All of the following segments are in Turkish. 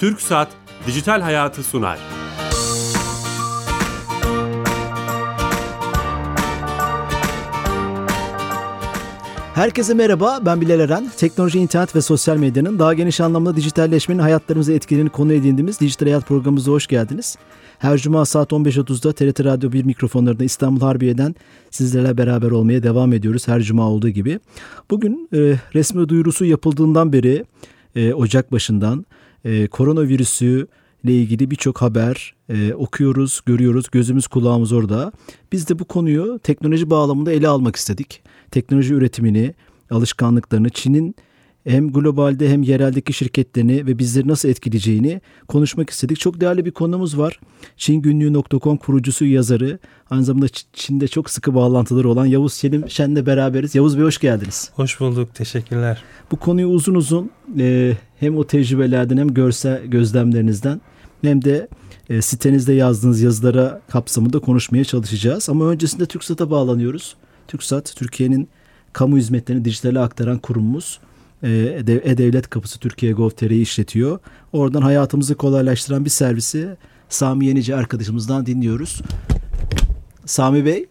Türk Saat Dijital Hayatı sunar. Herkese merhaba, ben Bilal Eren. Teknoloji, internet ve sosyal medyanın daha geniş anlamda dijitalleşmenin hayatlarımıza etkilerini konu edindiğimiz Dijital Hayat programımıza hoş geldiniz. Her cuma saat 15.30'da TRT Radyo 1 mikrofonlarında İstanbul Harbiye'den sizlerle beraber olmaya devam ediyoruz her cuma olduğu gibi. Bugün e, resmi duyurusu yapıldığından beri e, Ocak başından e, koronavirüsü ile ilgili birçok haber e, okuyoruz, görüyoruz. Gözümüz kulağımız orada. Biz de bu konuyu teknoloji bağlamında ele almak istedik. Teknoloji üretimini, alışkanlıklarını, Çin'in hem globalde hem yereldeki şirketlerini ve bizleri nasıl etkileyeceğini konuşmak istedik. Çok değerli bir konumuz var. Çingünlüğü.com kurucusu yazarı, aynı zamanda Çin'de çok sıkı bağlantıları olan Yavuz Selim Şen'le beraberiz. Yavuz Bey hoş geldiniz. Hoş bulduk, teşekkürler. Bu konuyu uzun uzun e, hem o tecrübelerden hem görsel gözlemlerinizden hem de e, sitenizde yazdığınız yazılara kapsamında konuşmaya çalışacağız. Ama öncesinde TürkSat'a bağlanıyoruz. TürkSat, Türkiye'nin kamu hizmetlerini dijitale aktaran kurumumuz. E-Devlet Kapısı Türkiye Gov.tr'yi işletiyor. Oradan hayatımızı kolaylaştıran bir servisi Sami Yenici arkadaşımızdan dinliyoruz. Sami Bey.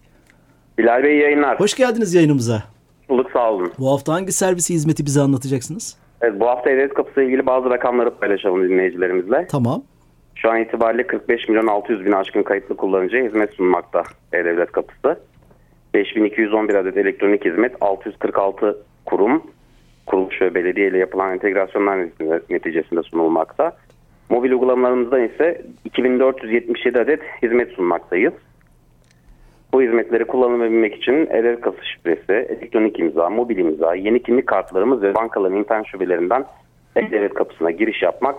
Bilal Bey yayınlar. Hoş geldiniz yayınımıza. Bulduk sağ olun. Bu hafta hangi servisi hizmeti bize anlatacaksınız? Evet, bu hafta E-Devlet Kapısı ile ilgili bazı rakamları paylaşalım dinleyicilerimizle. Tamam. Şu an itibariyle 45 milyon 600 bin aşkın kayıtlı kullanıcıya hizmet sunmakta E-Devlet Kapısı. 5211 adet elektronik hizmet, 646 kurum, kuruluş ve belediye ile yapılan entegrasyonlar neticesinde sunulmakta. Mobil uygulamalarımızdan ise 2477 adet hizmet sunmaktayız. Bu hizmetleri kullanabilmek için e-devlet kapısı şifresi, elektronik imza, mobil imza, yeni kimlik kartlarımız ve bankaların internet şubelerinden e-devlet kapısına giriş yapmak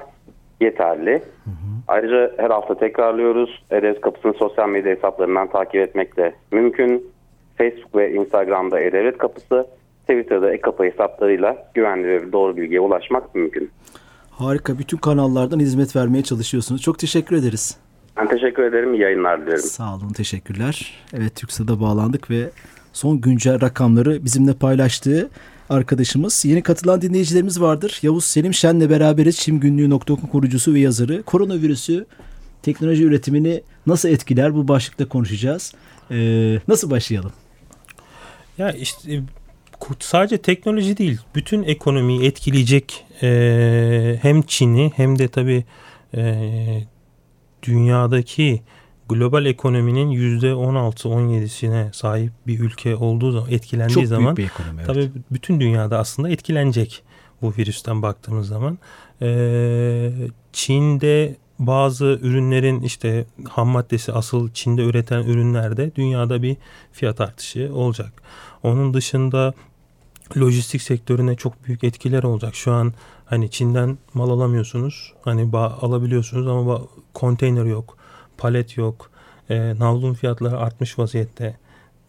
yeterli. Hı hı. Ayrıca her hafta tekrarlıyoruz. E-devlet kapısını sosyal medya hesaplarından takip etmek de mümkün. Facebook ve Instagram'da e-devlet kapısı, Twitter'da e-kapı hesaplarıyla güvenli ve doğru bilgiye ulaşmak mümkün. Harika. Bütün kanallardan hizmet vermeye çalışıyorsunuz. Çok teşekkür ederiz. Ben teşekkür ederim. İyi yayınlar dilerim. Sağ olun. Teşekkürler. Evet TürkSat'a bağlandık ve son güncel rakamları bizimle paylaştığı arkadaşımız. Yeni katılan dinleyicilerimiz vardır. Yavuz Selim Şen'le beraberiz. Çimgünlüğü.com kurucusu ve yazarı. Koronavirüsü teknoloji üretimini nasıl etkiler bu başlıkta konuşacağız. Ee, nasıl başlayalım? Ya işte sadece teknoloji değil, bütün ekonomiyi etkileyecek e, hem Çin'i hem de tabii e, dünyadaki global ekonominin yüzde 16-17'sine sahip bir ülke olduğu zaman etkilendiği Çok zaman büyük bir ekonomi, evet. tabii bütün dünyada aslında etkilenecek bu virüsten baktığımız zaman. Ee, Çin'de bazı ürünlerin işte ham maddesi asıl Çin'de üreten ürünlerde dünyada bir fiyat artışı olacak. Onun dışında lojistik sektörüne çok büyük etkiler olacak. Şu an hani Çin'den mal alamıyorsunuz. Hani alabiliyorsunuz ama konteyner yok, palet yok. E, navlun fiyatları artmış vaziyette.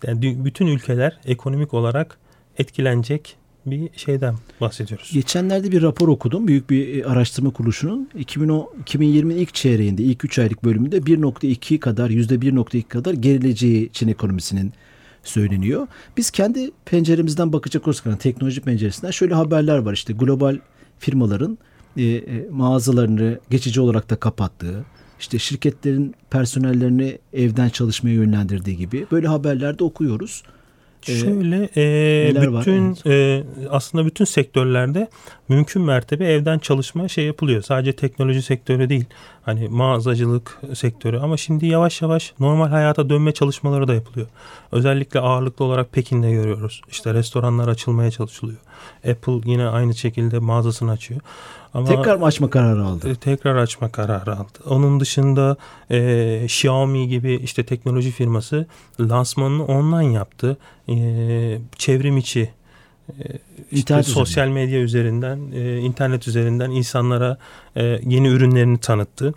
Yani bütün ülkeler ekonomik olarak etkilenecek bir şeyden bahsediyoruz. Geçenlerde bir rapor okudum. Büyük bir e, araştırma kuruluşunun 2010, 2020'nin ilk çeyreğinde, ilk 3 aylık bölümünde 1.2 kadar, %1.2 kadar gerileceği Çin ekonomisinin söyleniyor. Biz kendi penceremizden bakacak olursak yani teknoloji penceresinden şöyle haberler var işte global firmaların e, e, mağazalarını geçici olarak da kapattığı, işte şirketlerin personellerini evden çalışmaya yönlendirdiği gibi böyle haberlerde okuyoruz. Ee, Şöyle e, bütün var? e, aslında bütün sektörlerde mümkün mertebe evden çalışma şey yapılıyor. Sadece teknoloji sektörü değil. Hani mağazacılık sektörü ama şimdi yavaş yavaş normal hayata dönme çalışmaları da yapılıyor. Özellikle ağırlıklı olarak Pekin'de görüyoruz. İşte restoranlar açılmaya çalışılıyor. Apple yine aynı şekilde mağazasını açıyor. Ama tekrar mı açma kararı aldı? E, tekrar açma kararı aldı. Onun dışında e, Xiaomi gibi işte teknoloji firması lansmanını online yaptı. E, çevrim içi işte sosyal medya üzerinden, e, internet üzerinden insanlara e, yeni ürünlerini tanıttı.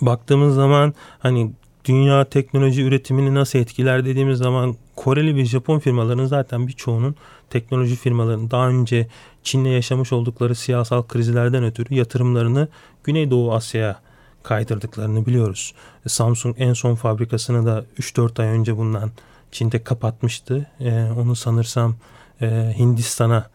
Baktığımız zaman hani dünya teknoloji üretimini nasıl etkiler dediğimiz zaman Koreli ve Japon firmaların zaten birçoğunun teknoloji firmalarının daha önce Çin'le yaşamış oldukları siyasal krizlerden ötürü yatırımlarını Güneydoğu Asya'ya kaydırdıklarını biliyoruz. Samsung en son fabrikasını da 3-4 ay önce bundan Çin'de kapatmıştı. Ee, onu sanırsam e, Hindistan'a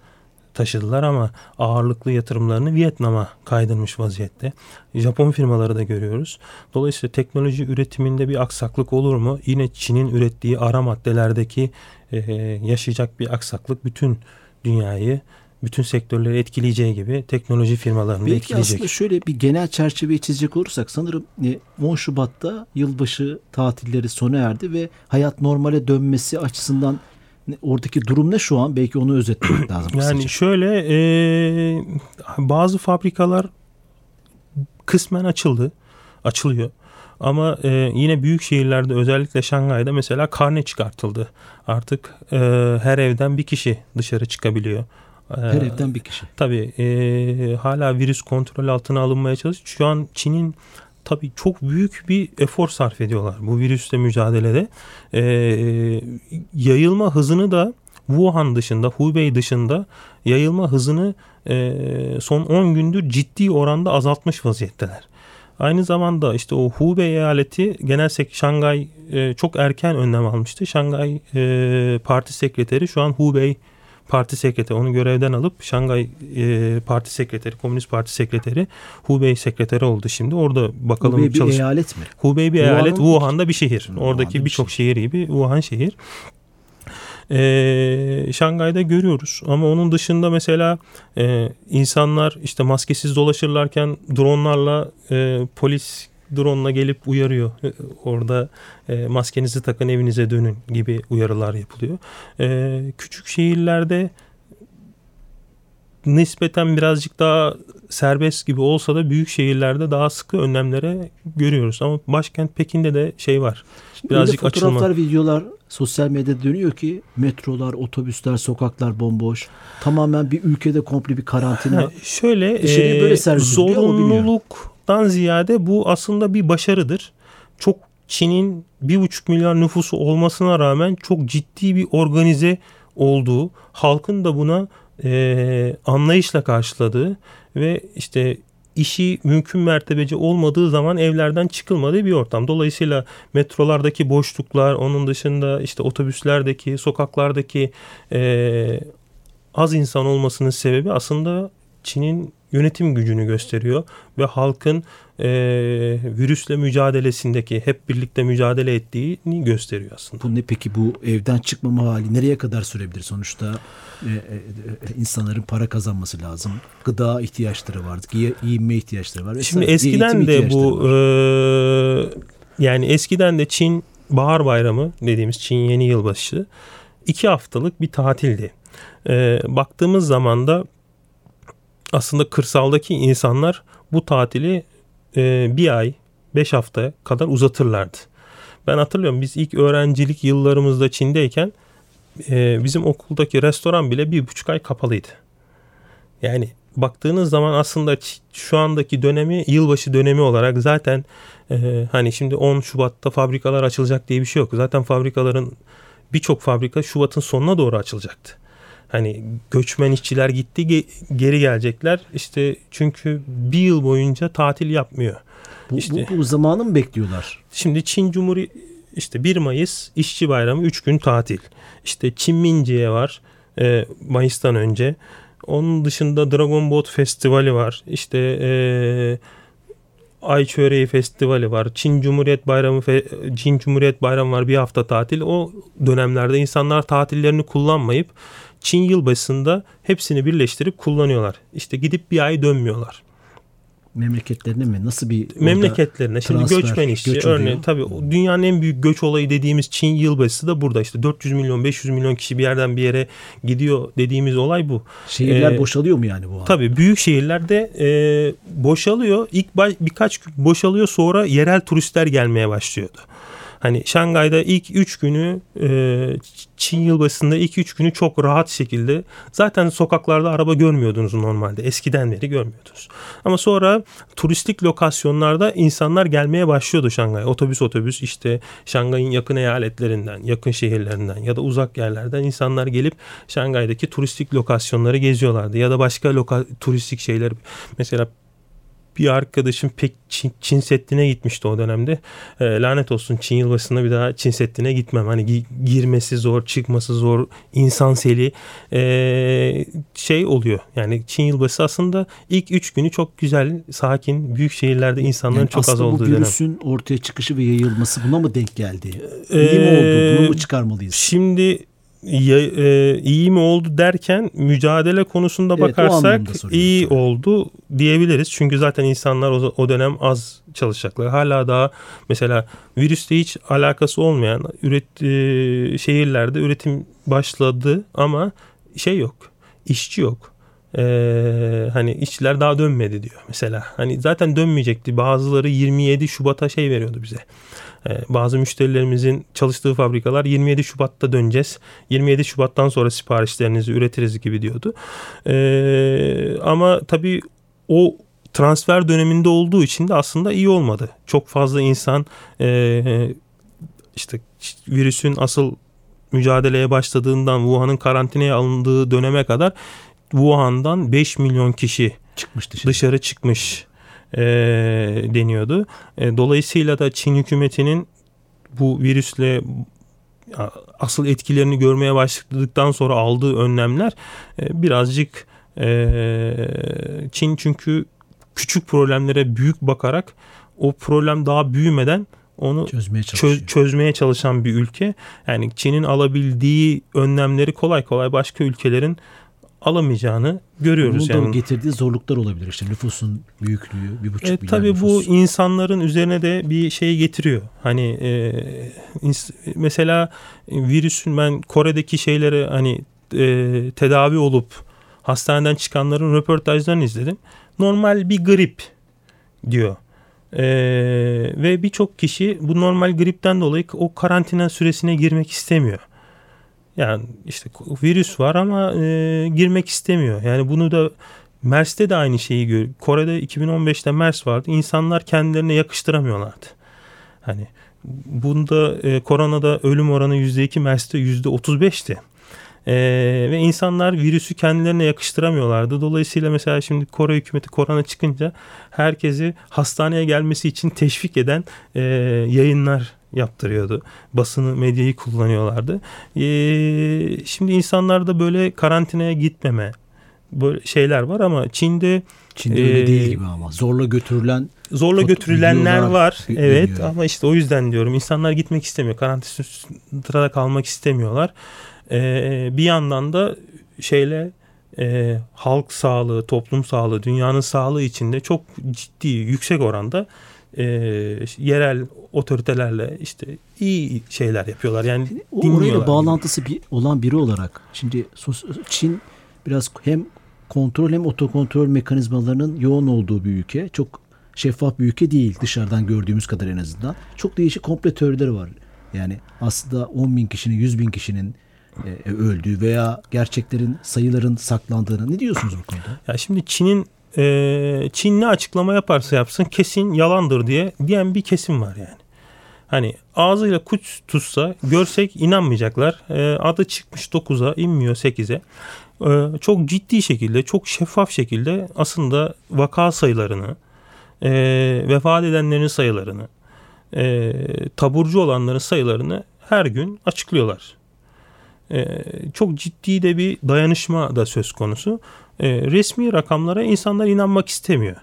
taşıdılar ama ağırlıklı yatırımlarını Vietnam'a kaydırmış vaziyette. Japon firmaları da görüyoruz. Dolayısıyla teknoloji üretiminde bir aksaklık olur mu? Yine Çin'in ürettiği ara maddelerdeki e, yaşayacak bir aksaklık bütün dünyayı bütün sektörleri etkileyeceği gibi teknoloji firmalarını Belki etkileyecek. aslında şöyle bir genel çerçeveyi çizecek olursak sanırım 10 e, Şubat'ta yılbaşı tatilleri sona erdi ve hayat normale dönmesi açısından oradaki durum ne şu an? Belki onu özetlemek lazım. Yani kısaca. şöyle e, bazı fabrikalar kısmen açıldı. Açılıyor. Ama e, yine büyük şehirlerde özellikle Şangay'da mesela karne çıkartıldı. Artık e, her evden bir kişi dışarı çıkabiliyor. Her evden bir kişi. Tabii e, hala virüs kontrol altına alınmaya çalışıyor. Şu an Çin'in tabii çok büyük bir efor sarf ediyorlar bu virüsle mücadelede. E, yayılma hızını da Wuhan dışında, Hubei dışında yayılma hızını e, son 10 gündür ciddi oranda azaltmış vaziyetteler. Aynı zamanda işte o Hubei eyaleti genel sek Şangay e, çok erken önlem almıştı. Şangay e, Parti Sekreteri şu an Hubei parti sekreteri onu görevden alıp Şangay e, parti sekreteri, Komünist Parti sekreteri Hubei sekreteri oldu şimdi. Orada bakalım Hubei çalış- bir eyalet mi? Hubei bir Wuhan'ın eyalet. Wuhan'da bir şehir. Wuhan'da Oradaki birçok şey. şehir gibi Wuhan şehir. Ee, Şangay'da görüyoruz ama onun dışında mesela e, insanlar işte maskesiz dolaşırlarken dronlarla e, polis drone'la gelip uyarıyor. Orada e, maskenizi takın evinize dönün gibi uyarılar yapılıyor. E, küçük şehirlerde nispeten birazcık daha serbest gibi olsa da büyük şehirlerde daha sıkı önlemlere görüyoruz. Ama başkent Pekin'de de şey var. Birazcık öyle fotoğraflar, açılma. videolar sosyal medyada dönüyor ki metrolar, otobüsler, sokaklar bomboş. Tamamen bir ülkede komple bir karantina. Ha, şöyle e, böyle zorunluluk dan ziyade bu aslında bir başarıdır. Çok Çin'in bir buçuk milyar nüfusu olmasına rağmen çok ciddi bir organize olduğu, halkın da buna e, anlayışla karşıladığı ve işte işi mümkün mertebece olmadığı zaman evlerden çıkılmadığı bir ortam. Dolayısıyla metrolardaki boşluklar, onun dışında işte otobüslerdeki, sokaklardaki e, az insan olmasının sebebi aslında Çin'in yönetim gücünü gösteriyor ve halkın e, virüsle mücadelesindeki hep birlikte mücadele ettiğini gösteriyor aslında. Bu ne peki bu evden çıkmama hali nereye kadar sürebilir sonuçta? E, e, e, insanların para kazanması lazım. Gıda ihtiyaçları var, giy giyinme ihtiyaçları var. Şimdi eskiden de bu e, yani eskiden de Çin Bahar Bayramı dediğimiz Çin Yeni Yılbaşı iki haftalık bir tatildi. E, baktığımız zaman da aslında kırsaldaki insanlar bu tatili e, bir ay, beş hafta kadar uzatırlardı. Ben hatırlıyorum biz ilk öğrencilik yıllarımızda Çin'deyken e, bizim okuldaki restoran bile bir buçuk ay kapalıydı. Yani baktığınız zaman aslında şu andaki dönemi yılbaşı dönemi olarak zaten e, hani şimdi 10 Şubat'ta fabrikalar açılacak diye bir şey yok. Zaten fabrikaların birçok fabrika Şubat'ın sonuna doğru açılacaktı. Hani göçmen işçiler gitti geri gelecekler. İşte çünkü bir yıl boyunca tatil yapmıyor. Bu, işte, bu, bu zamanı mı bekliyorlar? Şimdi Çin Cumhuriyeti işte 1 Mayıs işçi bayramı 3 gün tatil. İşte Çin Minciye var e, Mayıs'tan önce. Onun dışında Dragon Boat Festivali var. İşte e, Ay Çöreği Festivali var. Çin Cumhuriyet Bayramı Çin Cumhuriyet Bayramı var bir hafta tatil. O dönemlerde insanlar tatillerini kullanmayıp Çin yılbaşında hepsini birleştirip kullanıyorlar. İşte gidip bir ay dönmüyorlar. Memleketlerine mi? Nasıl bir memleketlerine? Şimdi transfer, göçmen işçi göç örneğin tabii dünyanın en büyük göç olayı dediğimiz Çin yılbaşısı da burada. İşte 400 milyon 500 milyon kişi bir yerden bir yere gidiyor dediğimiz olay bu. Şehirler ee, boşalıyor mu yani bu? Tabii büyük şehirlerde e, boşalıyor. İlk baş, birkaç gün boşalıyor sonra yerel turistler gelmeye başlıyordu. Hani Şangay'da ilk 3 günü e, Çin yılbaşında ilk 3 günü çok rahat şekilde zaten sokaklarda araba görmüyordunuz normalde. Eskiden beri görmüyordunuz. Ama sonra turistik lokasyonlarda insanlar gelmeye başlıyordu Şangay. Otobüs otobüs işte Şangay'ın yakın eyaletlerinden, yakın şehirlerinden ya da uzak yerlerden insanlar gelip Şangay'daki turistik lokasyonları geziyorlardı. Ya da başka loka, turistik şeyler mesela bir arkadaşım pek Çin, Çin Seddi'ne gitmişti o dönemde. E, lanet olsun Çin yılbaşında bir daha Çin Seddi'ne gitmem. Hani gi- girmesi zor, çıkması zor, insan seli e, şey oluyor. Yani Çin yılbaşı aslında ilk üç günü çok güzel, sakin, büyük şehirlerde insanların Yani çok az olduğu bu dönem. virüsün ortaya çıkışı ve yayılması buna mı denk geldi? Ee, İyi mi oldu? Bunu mu çıkarmalıyız? Şimdi ya, e, iyi mi oldu derken mücadele konusunda Evet, bakarsak iyi oldu diyebiliriz. Çünkü zaten insanlar o, o dönem az çalışacaklar. Hala daha mesela virüste hiç alakası olmayan üret e, şehirlerde üretim başladı ama şey yok. işçi yok. Ee, hani işçiler daha dönmedi diyor mesela. Hani zaten dönmeyecekti. Bazıları 27 Şubat'a şey veriyordu bize. Ee, bazı müşterilerimizin çalıştığı fabrikalar 27 Şubat'ta döneceğiz. 27 Şubat'tan sonra siparişlerinizi üretiriz gibi diyordu. Ee, ama tabii o transfer döneminde olduğu için de aslında iyi olmadı. Çok fazla insan e, işte virüsün asıl mücadeleye başladığından Wuhan'ın karantinaya alındığı döneme kadar Wuhan'dan 5 milyon kişi Çıkmış dışarı. dışarı çıkmış e, deniyordu. E, dolayısıyla da Çin hükümetinin bu virüsle asıl etkilerini görmeye başladıktan sonra aldığı önlemler e, birazcık e, Çin çünkü küçük problemlere büyük bakarak o problem daha büyümeden onu Çözmeye çöz- çözmeye çalışan bir ülke. Yani Çin'in alabildiği önlemleri kolay kolay başka ülkelerin alamayacağını görüyoruz. Bunun da yani. getirdiği zorluklar olabilir. İşte nüfusun büyüklüğü, bir buçuk E, milyar tabii bu nüfus. insanların üzerine de bir şey getiriyor. Hani e, mesela virüsün ben Kore'deki şeyleri hani e, tedavi olup hastaneden çıkanların röportajlarını izledim. Normal bir grip diyor. E, ve birçok kişi bu normal gripten dolayı o karantina süresine girmek istemiyor. Yani işte virüs var ama e, girmek istemiyor. Yani bunu da MERS'te de aynı şeyi gör. Kore'de 2015'te MERS vardı. İnsanlar kendilerine yakıştıramıyorlardı. Hani bunda e, koronada ölüm oranı %2, MERS'te %35'ti. E, ve insanlar virüsü kendilerine yakıştıramıyorlardı. Dolayısıyla mesela şimdi Kore hükümeti korona çıkınca herkesi hastaneye gelmesi için teşvik eden e, yayınlar yaptırıyordu. Basını, medyayı kullanıyorlardı. E, şimdi insanlarda böyle karantinaya gitmeme böyle şeyler var ama Çin'de Çin'de öyle e, değil gibi ama. Zorla götürülen zorla götürülenler var. Evet ama işte o yüzden diyorum insanlar gitmek istemiyor. Karantinada kalmak istemiyorlar. Ee, bir yandan da şeyle e, halk sağlığı, toplum sağlığı, dünyanın sağlığı içinde çok ciddi, yüksek oranda e, yerel otoritelerle işte iyi şeyler yapıyorlar. Yani o orayla bağlantısı bir, olan biri olarak şimdi Çin biraz hem kontrol hem otokontrol mekanizmalarının yoğun olduğu bir ülke. Çok şeffaf bir ülke değil dışarıdan gördüğümüz kadar en azından. Çok değişik komple teorileri var. Yani aslında 10 bin kişinin 100 bin kişinin e, öldüğü veya gerçeklerin sayıların saklandığını ne diyorsunuz bu konuda? Ya şimdi Çin'in e, Çin ne açıklama yaparsa yapsın kesin yalandır diye diyen bir kesim var yani. Hani ağzıyla kuş tutsa görsek inanmayacaklar. E, adı çıkmış 9'a inmiyor 8'e. E, çok ciddi şekilde çok şeffaf şekilde aslında vaka sayılarını e, vefat edenlerin sayılarını e, taburcu olanların sayılarını her gün açıklıyorlar. E, çok ciddi de bir dayanışma da söz konusu. E, resmi rakamlara insanlar inanmak istemiyor.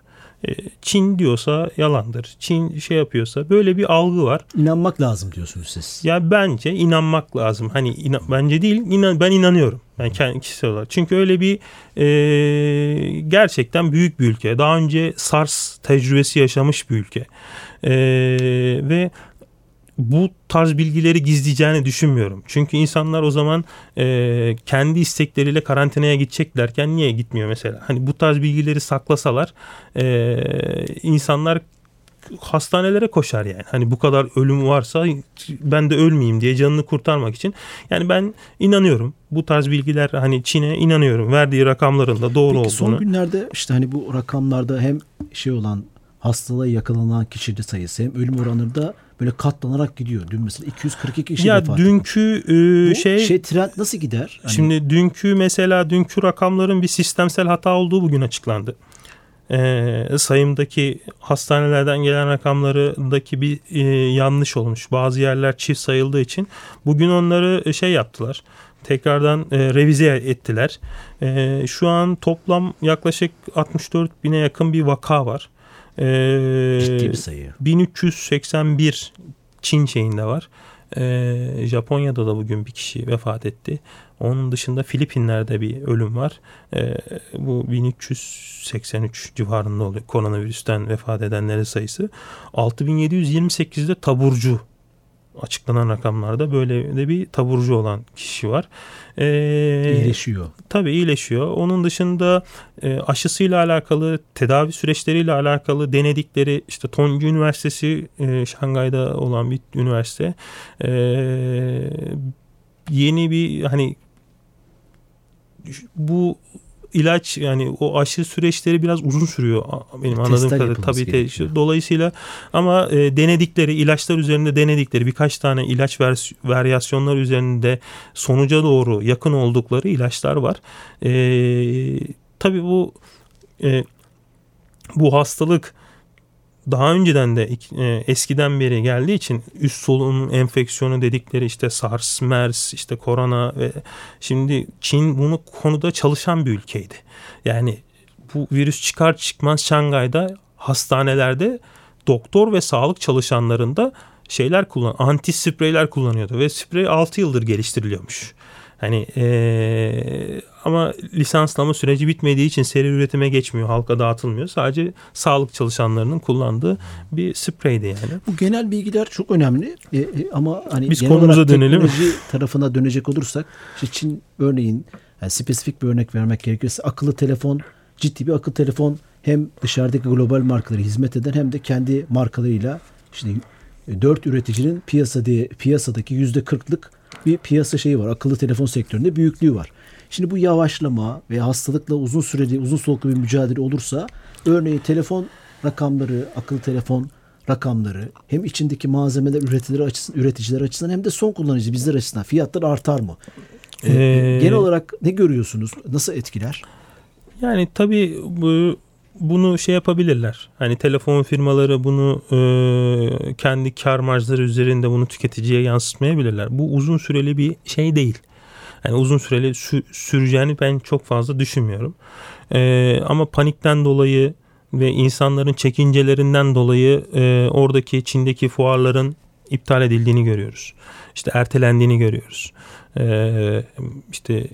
E, Çin diyorsa yalandır. Çin şey yapıyorsa böyle bir algı var. İnanmak lazım diyorsunuz siz. Ya bence inanmak lazım. Hani inan, bence değil, inan, ben inanıyorum. Ben kendi kişisel olarak. Çünkü öyle bir e, gerçekten büyük bir ülke. Daha önce SARS tecrübesi yaşamış bir ülke. E, ve bu tarz bilgileri gizleyeceğini düşünmüyorum. Çünkü insanlar o zaman e, kendi istekleriyle karantinaya gideceklerken niye gitmiyor mesela? Hani bu tarz bilgileri saklasalar e, insanlar hastanelere koşar yani. Hani bu kadar ölüm varsa ben de ölmeyeyim diye canını kurtarmak için. Yani ben inanıyorum. Bu tarz bilgiler hani Çin'e inanıyorum. Verdiği rakamların da doğru Peki son olduğunu. günlerde işte hani bu rakamlarda hem şey olan hastalığa yakalanan kişi sayısı hem ölüm oranları da böyle katlanarak gidiyor. Dün mesela 242 kişi ya dünkü e, Bu şey, şey trend nasıl gider? Hani şimdi dünkü mesela dünkü rakamların bir sistemsel hata olduğu bugün açıklandı. e, sayımdaki hastanelerden gelen rakamlarındaki bir e, yanlış olmuş. Bazı yerler çift sayıldığı için bugün onları şey yaptılar. Tekrardan e, revize ettiler. E, şu an toplam yaklaşık 64 bine yakın bir vaka var. E, Ciddi bir sayı. 1381 Çin şeyinde var. E, Japonya'da da bugün bir kişi vefat etti. Onun dışında Filipinler'de bir ölüm var. E, bu 1383 civarında oluyor koronavirüsten vefat edenlerin sayısı. 6728'de taburcu açıklanan rakamlarda böyle de bir taburcu olan kişi var. Ee, iyileşiyor. Tabii iyileşiyor. Onun dışında e, aşısıyla alakalı, tedavi süreçleriyle alakalı denedikleri işte Tonju Üniversitesi e, Şangay'da olan bir üniversite e, yeni bir hani bu ilaç yani o aşı süreçleri biraz uzun sürüyor benim Testler anladığım kadarıyla tabii te, dolayısıyla ama e, denedikleri ilaçlar üzerinde denedikleri birkaç tane ilaç vers, varyasyonlar üzerinde sonuca doğru yakın oldukları ilaçlar var. E, tabii bu e, bu hastalık daha önceden de e, eskiden beri geldiği için üst solunum enfeksiyonu dedikleri işte SARS, MERS, işte korona ve şimdi Çin bunu konuda çalışan bir ülkeydi. Yani bu virüs çıkar çıkmaz Şangay'da hastanelerde doktor ve sağlık çalışanlarında şeyler kullan anti spreyler kullanıyordu ve sprey 6 yıldır geliştiriliyormuş. Hani ee, ama lisanslama süreci bitmediği için seri üretime geçmiyor, halka dağıtılmıyor. Sadece sağlık çalışanlarının kullandığı bir spreydi yani. Bu genel bilgiler çok önemli e, e, ama hani biz konumuza dönelim. Tarafına dönecek olursak işte Çin örneğin yani spesifik bir örnek vermek gerekirse akıllı telefon ciddi bir akıllı telefon hem dışarıdaki global markaları hizmet eden hem de kendi markalarıyla işte dört üreticinin piyasa diye, piyasadaki yüzde kırklık bir piyasa şeyi var. Akıllı telefon sektöründe büyüklüğü var. Şimdi bu yavaşlama ve hastalıkla uzun süreli, uzun soluklu bir mücadele olursa örneğin telefon rakamları, akıllı telefon rakamları hem içindeki malzemeler üreticiler açısından, üreticiler açısından hem de son kullanıcı bizler açısından fiyatlar artar mı? Ee, ee, genel olarak ne görüyorsunuz? Nasıl etkiler? Yani tabii bu bunu şey yapabilirler. Hani telefon firmaları bunu e, kendi kar marjları üzerinde bunu tüketiciye yansıtmayabilirler. Bu uzun süreli bir şey değil. Yani uzun süreli sü- süreceğini ben çok fazla düşünmüyorum. E, ama panikten dolayı ve insanların çekincelerinden dolayı e, oradaki Çin'deki fuarların iptal edildiğini görüyoruz. İşte ertelendiğini görüyoruz. E, işte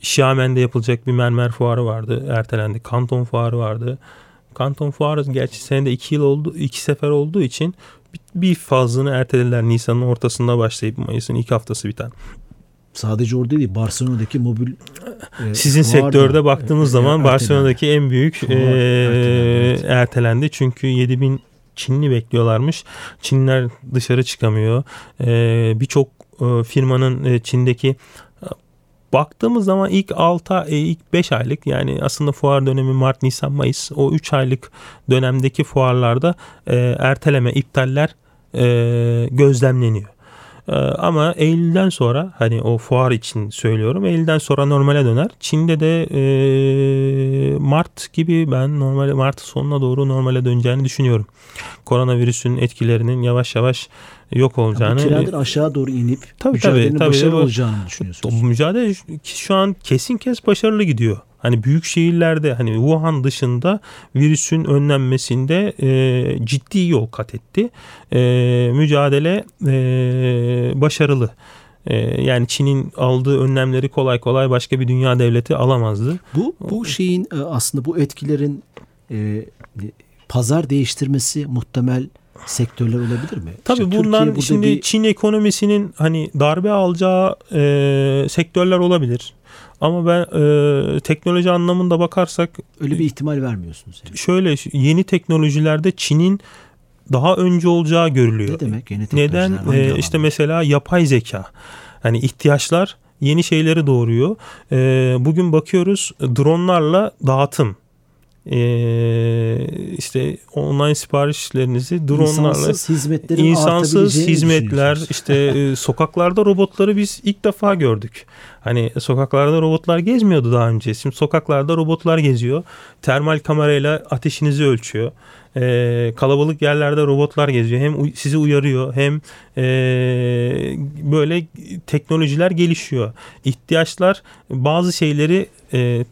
Xiamen'de yapılacak bir mermer fuarı vardı. Ertelendi. Kanton fuarı vardı. Kanton fuarı gerçi senede iki yıl oldu, iki sefer olduğu için bir fazlını ertelediler. Nisan'ın ortasında başlayıp Mayıs'ın ilk haftası biten. Sadece orada değil Barcelona'daki mobil e, Sizin sektörde da, baktığımız e, zaman ertelendi. Barcelona'daki en büyük e, ertelendi. ertelendi. Çünkü 7000 Çinli bekliyorlarmış. Çinliler dışarı çıkamıyor. E, Birçok e, firmanın e, Çin'deki Baktığımız zaman ilk 6 e, ilk 5 aylık yani aslında fuar dönemi Mart, Nisan, Mayıs o 3 aylık dönemdeki fuarlarda e, erteleme, iptaller e, gözlemleniyor. E, ama Eylül'den sonra hani o fuar için söylüyorum Eylül'den sonra normale döner. Çin'de de e, Mart gibi ben normal Mart sonuna doğru normale döneceğini düşünüyorum. Koronavirüsün etkilerinin yavaş yavaş yok olacağını. Yani bu trendin aşağı doğru inip tabii, mücadelenin tabii, başarılı tabii, olacağını düşünüyorsunuz. Bu mücadele şu an kesin kes başarılı gidiyor. Hani büyük şehirlerde hani Wuhan dışında virüsün önlenmesinde e, ciddi yol kat etti. E, mücadele e, başarılı. E, yani Çin'in aldığı önlemleri kolay kolay başka bir dünya devleti alamazdı. Bu bu şeyin e, aslında bu etkilerin e, pazar değiştirmesi muhtemel sektörler olabilir mi? Tabii işte bundan şimdi bir... Çin ekonomisinin hani darbe alacağı e, sektörler olabilir. Ama ben e, teknoloji anlamında bakarsak öyle bir ihtimal vermiyorsunuz. Yani. Şöyle yeni teknolojilerde Çin'in daha önce olacağı görülüyor. Ne demek yeni Neden? E, işte mesela yapay zeka. Hani ihtiyaçlar yeni şeyleri doğuruyor. E, bugün bakıyoruz dronlarla dağıtım e, işte online siparişlerinizi dronlarla insansız hizmetlerin insansız hizmetler işte e, sokaklarda robotları biz ilk defa gördük. Hani sokaklarda robotlar gezmiyordu daha önce. Şimdi sokaklarda robotlar geziyor. Termal kamerayla ateşinizi ölçüyor. Ee, kalabalık yerlerde robotlar geziyor. Hem sizi uyarıyor hem e, böyle teknolojiler gelişiyor. İhtiyaçlar bazı şeyleri e,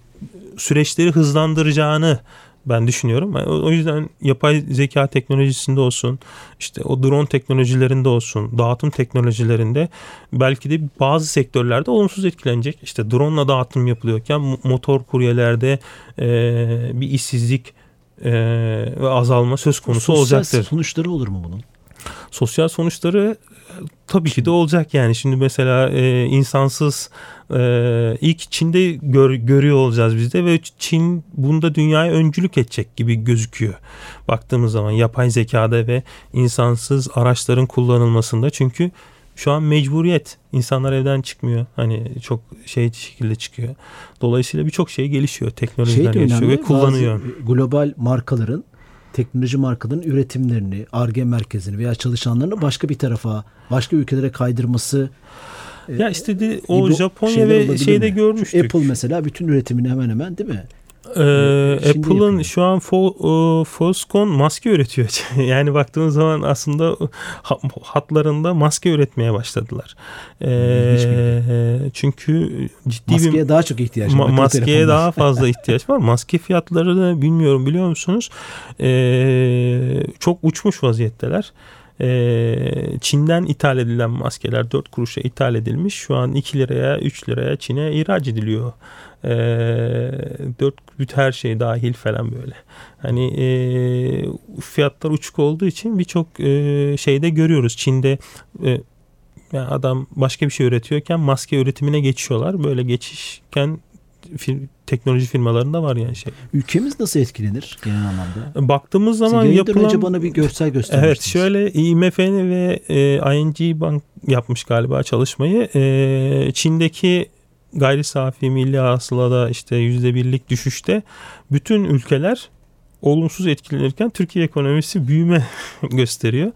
süreçleri hızlandıracağını ben düşünüyorum. O yüzden yapay zeka teknolojisinde olsun, işte o drone teknolojilerinde olsun, dağıtım teknolojilerinde belki de bazı sektörlerde olumsuz etkilenecek. İşte drone ile dağıtım yapılıyorken motor kuryelerde e, bir işsizlik e, ve azalma söz konusu Sosyal olacaktır. Sonuçları olur mu bunun? Sosyal sonuçları tabii ki de olacak yani. Şimdi mesela e, insansız e, ilk Çin'de gör, görüyor olacağız biz de ve Çin bunda dünyaya öncülük edecek gibi gözüküyor. Baktığımız zaman yapay zekada ve insansız araçların kullanılmasında çünkü şu an mecburiyet. İnsanlar evden çıkmıyor. Hani çok şey şekilde çıkıyor. Dolayısıyla birçok şey gelişiyor. Teknolojiler şey gelişiyor ve kullanıyor. global markaların teknoloji markalarının üretimlerini, ARGE merkezini veya çalışanlarını başka bir tarafa, başka ülkelere kaydırması ya işte de, o Japonya ve şeyde mi? görmüştük. Apple mesela bütün üretimini hemen hemen değil mi? Ee, Apple'ın şu an fo, e, Foxconn maske üretiyor. yani baktığınız zaman aslında hatlarında maske üretmeye başladılar. Ee, çünkü ciddi maskeye bir daha çok ihtiyaç var. Ma- maskeye daha fazla ihtiyaç var. Maske fiyatları da bilmiyorum biliyor musunuz? Ee, çok uçmuş vaziyetteler. Ee, Çin'den ithal edilen maskeler 4 kuruşa ithal edilmiş. Şu an 2 liraya 3 liraya Çin'e ihraç ediliyor. E, dört büt her şey dahil falan böyle. Hani e, fiyatlar uçuk olduğu için birçok e, şeyde görüyoruz. Çin'de e, yani adam başka bir şey üretiyorken maske üretimine geçiyorlar. Böyle geçişken film, teknoloji firmalarında var yani şey. Ülkemiz nasıl etkilenir genel anlamda? Baktığımız zaman Siz yapılan... önce bana bir görsel göstermiştiniz. Evet şöyle IMF'nin ve e, ING Bank yapmış galiba çalışmayı. E, Çin'deki gayri safi milli hasılada işte yüzde birlik düşüşte bütün ülkeler olumsuz etkilenirken Türkiye ekonomisi büyüme gösteriyor.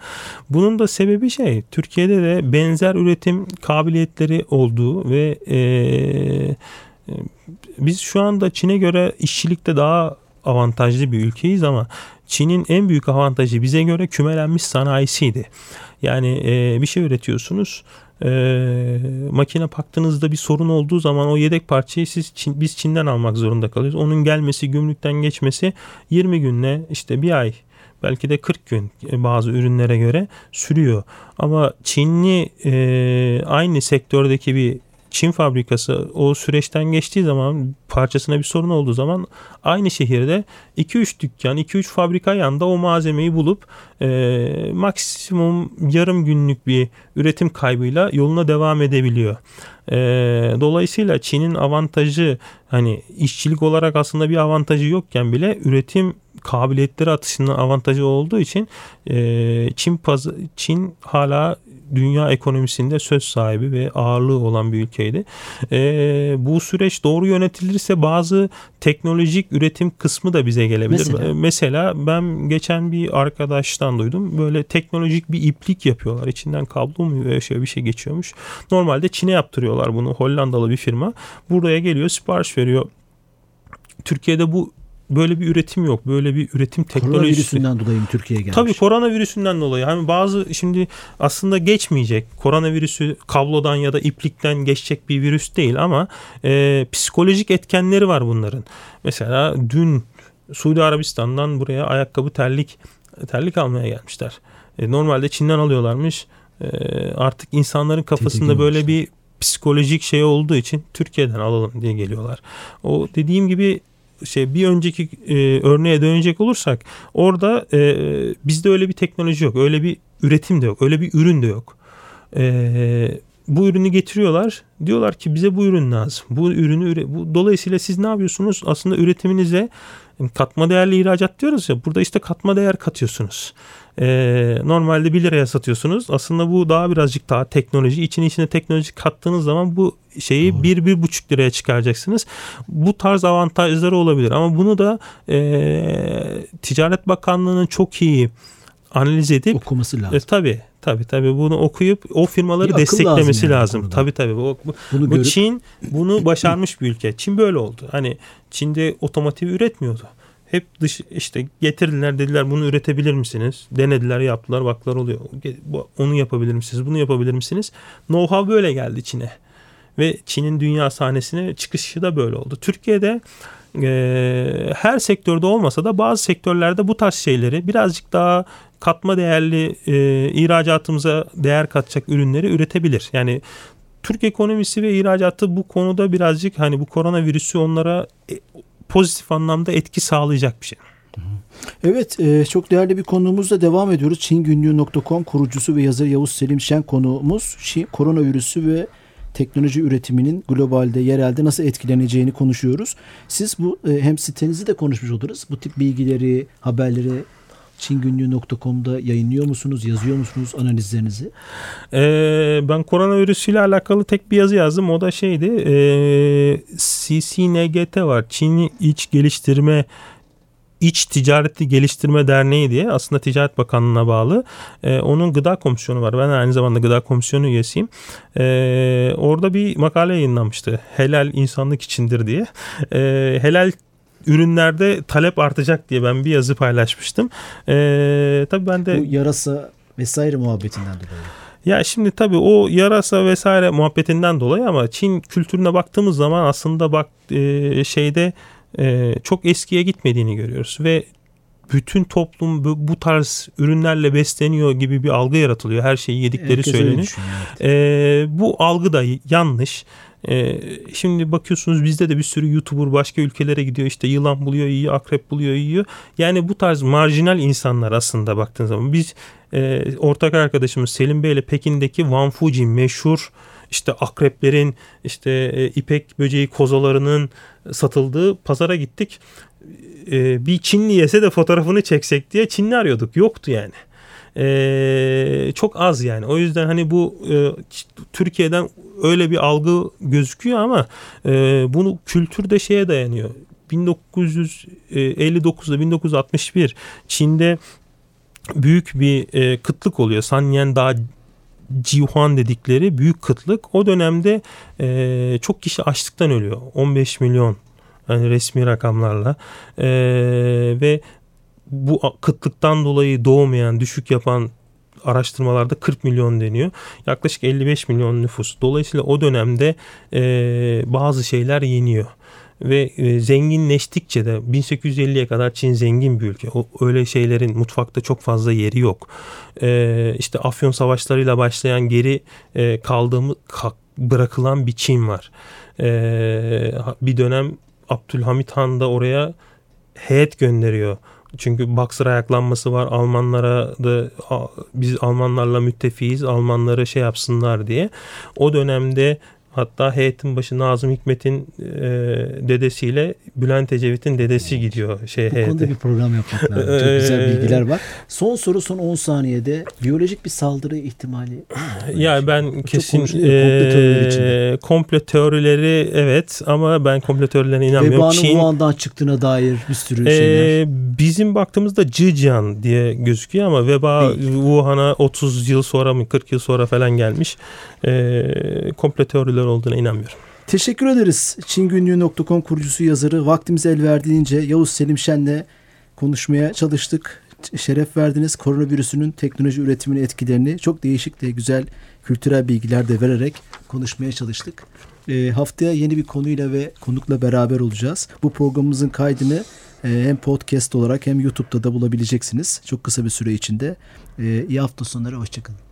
Bunun da sebebi şey Türkiye'de de benzer üretim kabiliyetleri olduğu ve e, biz şu anda Çin'e göre işçilikte daha avantajlı bir ülkeyiz ama Çin'in en büyük avantajı bize göre kümelenmiş sanayisiydi. Yani e, bir şey üretiyorsunuz e, makine baktığınızda bir sorun olduğu zaman o yedek parçayı siz Çin, biz Çin'den almak zorunda kalıyoruz. Onun gelmesi, gümrükten geçmesi 20 günle işte bir ay belki de 40 gün bazı ürünlere göre sürüyor. Ama Çinli e, aynı sektördeki bir Çin fabrikası o süreçten geçtiği zaman parçasına bir sorun olduğu zaman aynı şehirde 2-3 dükkan, 2-3 fabrika yanında o malzemeyi bulup e, maksimum yarım günlük bir üretim kaybıyla yoluna devam edebiliyor. E, dolayısıyla Çin'in avantajı hani işçilik olarak aslında bir avantajı yokken bile üretim kabiliyetleri atışının avantajı olduğu için e, Çin pazı, Çin hala dünya ekonomisinde söz sahibi ve ağırlığı olan bir ülkeydi. E, bu süreç doğru yönetilirse bazı teknolojik üretim kısmı da bize gelebilir. Mesela, e, Mesela ben geçen bir arkadaştan duydum. Böyle teknolojik bir iplik yapıyorlar. İçinden kablo mu şöyle bir şey geçiyormuş. Normalde Çin'e yaptırıyorlar bunu. Hollandalı bir firma. Buraya geliyor sipariş veriyor. Türkiye'de bu böyle bir üretim yok. Böyle bir üretim teknolojisi. Koronavirüsünden dolayı mı Türkiye'ye gelmiş? Tabii koronavirüsünden dolayı. Hani bazı şimdi aslında geçmeyecek. Koronavirüsü kablodan ya da iplikten geçecek bir virüs değil ama e, psikolojik etkenleri var bunların. Mesela dün Suudi Arabistan'dan buraya ayakkabı terlik terlik almaya gelmişler. E, normalde Çin'den alıyorlarmış. E, artık insanların kafasında böyle bir psikolojik şey olduğu için Türkiye'den alalım diye geliyorlar. O dediğim gibi şey bir önceki e, örneğe dönecek olursak orada e, bizde öyle bir teknoloji yok. Öyle bir üretim de yok. Öyle bir ürün de yok. E, bu ürünü getiriyorlar. Diyorlar ki bize bu ürün lazım. Bu ürünü bu dolayısıyla siz ne yapıyorsunuz? Aslında üretiminize katma değerli ihracat diyoruz ya. Burada işte katma değer katıyorsunuz. Ee, normalde 1 liraya satıyorsunuz. Aslında bu daha birazcık daha teknoloji. İçine içine teknoloji kattığınız zaman bu şeyi 1-1,5 liraya çıkaracaksınız. Bu tarz avantajları olabilir. Ama bunu da e, Ticaret Bakanlığı'nın çok iyi analiz edip okuması lazım. E, tabii tabii tabii bunu okuyup o firmaları bir desteklemesi lazım. Yani lazım. Tabii tabii. Bu, bu, bunu bu Çin bunu başarmış bir ülke. Çin böyle oldu. Hani Çin'de otomotiv üretmiyordu. Hep dış işte getirdiler dediler bunu üretebilir misiniz? Denediler yaptılar baklar oluyor. Onu yapabilir misiniz? Bunu yapabilir misiniz? Know-how böyle geldi Çin'e. Ve Çin'in dünya sahnesine çıkışı da böyle oldu. Türkiye'de e, her sektörde olmasa da bazı sektörlerde bu tarz şeyleri birazcık daha katma değerli e, ihracatımıza değer katacak ürünleri üretebilir. Yani Türk ekonomisi ve ihracatı bu konuda birazcık hani bu koronavirüsü onlara e, pozitif anlamda etki sağlayacak bir şey. Evet e, çok değerli bir konuğumuzla devam ediyoruz. Çingünlüğü.com kurucusu ve yazarı Yavuz Selim Şen konuğumuz. Koronavirüsü ve teknoloji üretiminin globalde, yerelde nasıl etkileneceğini konuşuyoruz. Siz bu e, hem sitenizi de konuşmuş oluruz. Bu tip bilgileri, haberleri çingünlüğü.com'da yayınlıyor musunuz, yazıyor musunuz analizlerinizi? Ee, ben koronavirüsüyle alakalı tek bir yazı yazdım. O da şeydi. E, CCNGT var. Çin İç Geliştirme İç Ticareti Geliştirme Derneği diye aslında Ticaret Bakanlığı'na bağlı. E, onun gıda komisyonu var. Ben aynı zamanda gıda komisyonu üyesiyim. E, orada bir makale yayınlanmıştı. Helal insanlık içindir diye. E, helal ürünlerde talep artacak diye ben bir yazı paylaşmıştım. Ee, tabii ben de... Bu yarasa vesaire muhabbetinden dolayı. Ya şimdi tabii o yarasa vesaire muhabbetinden dolayı ama Çin kültürüne baktığımız zaman aslında bak e, şeyde e, çok eskiye gitmediğini görüyoruz ve bütün toplum bu, bu tarz ürünlerle besleniyor gibi bir algı yaratılıyor. Her şeyi yedikleri Herkes söyleniyor. Evet. E, bu algı da yanlış. Ee, şimdi bakıyorsunuz bizde de bir sürü YouTuber başka ülkelere gidiyor işte yılan buluyor yiyor, akrep buluyor yiyor. Yani bu tarz marjinal insanlar aslında baktığın zaman biz e, ortak arkadaşımız Selim Bey ile Pekin'deki Wan Fuji meşhur işte akreplerin işte e, ipek böceği kozalarının satıldığı pazara gittik. E, bir Çinli yese de fotoğrafını çeksek diye Çinli arıyorduk. Yoktu yani. E, çok az yani. O yüzden hani bu e, Türkiye'den öyle bir algı gözüküyor ama e, bunu kültürde şeye dayanıyor. 1959'da 1961 Çin'de büyük bir e, kıtlık oluyor. Sanyen Dağı Jihuan dedikleri büyük kıtlık. O dönemde e, çok kişi açlıktan ölüyor. 15 milyon yani resmi rakamlarla e, ve bu kıtlıktan dolayı doğmayan, düşük yapan araştırmalarda 40 milyon deniyor. Yaklaşık 55 milyon nüfus. Dolayısıyla o dönemde e, bazı şeyler yeniyor ve e, zenginleştikçe de 1850'ye kadar Çin zengin bir ülke. O, öyle şeylerin mutfakta çok fazla yeri yok. E, işte Afyon savaşlarıyla başlayan geri e, kaldığımız bırakılan bir Çin var. E, bir dönem Abdülhamit Han da oraya heyet gönderiyor. Çünkü Boxer ayaklanması var. Almanlara da biz Almanlarla müttefiyiz. Almanları şey yapsınlar diye. O dönemde Hatta heyetin başı Nazım Hikmet'in e, dedesiyle Bülent Ecevit'in dedesi gidiyor şey Bu heyete. konuda bir program yapmak lazım. Çok güzel bilgiler var. Son soru son 10 saniyede biyolojik bir saldırı ihtimali Ya ben kesin e, komple teorileri evet ama ben komple teorilerine inanmıyorum. Vebanın Çin, Wuhan'dan çıktığına dair bir sürü e, şeyler. Bizim baktığımızda Zhejiang diye gözüküyor ama veba Wuhan'a 30 yıl sonra mı 40 yıl sonra falan gelmiş. E, komple teoriler şeyler olduğuna inanmıyorum. Teşekkür ederiz. Çingünlüğü.com kurucusu yazarı vaktimiz el verdiğince Yavuz Selim Şen'le konuşmaya çalıştık. Şeref verdiniz. Koronavirüsünün teknoloji üretimini etkilerini çok değişik de güzel kültürel bilgiler de vererek konuşmaya çalıştık. E, haftaya yeni bir konuyla ve konukla beraber olacağız. Bu programımızın kaydını e, hem podcast olarak hem YouTube'da da bulabileceksiniz. Çok kısa bir süre içinde. E, iyi hafta sonları. Hoşçakalın.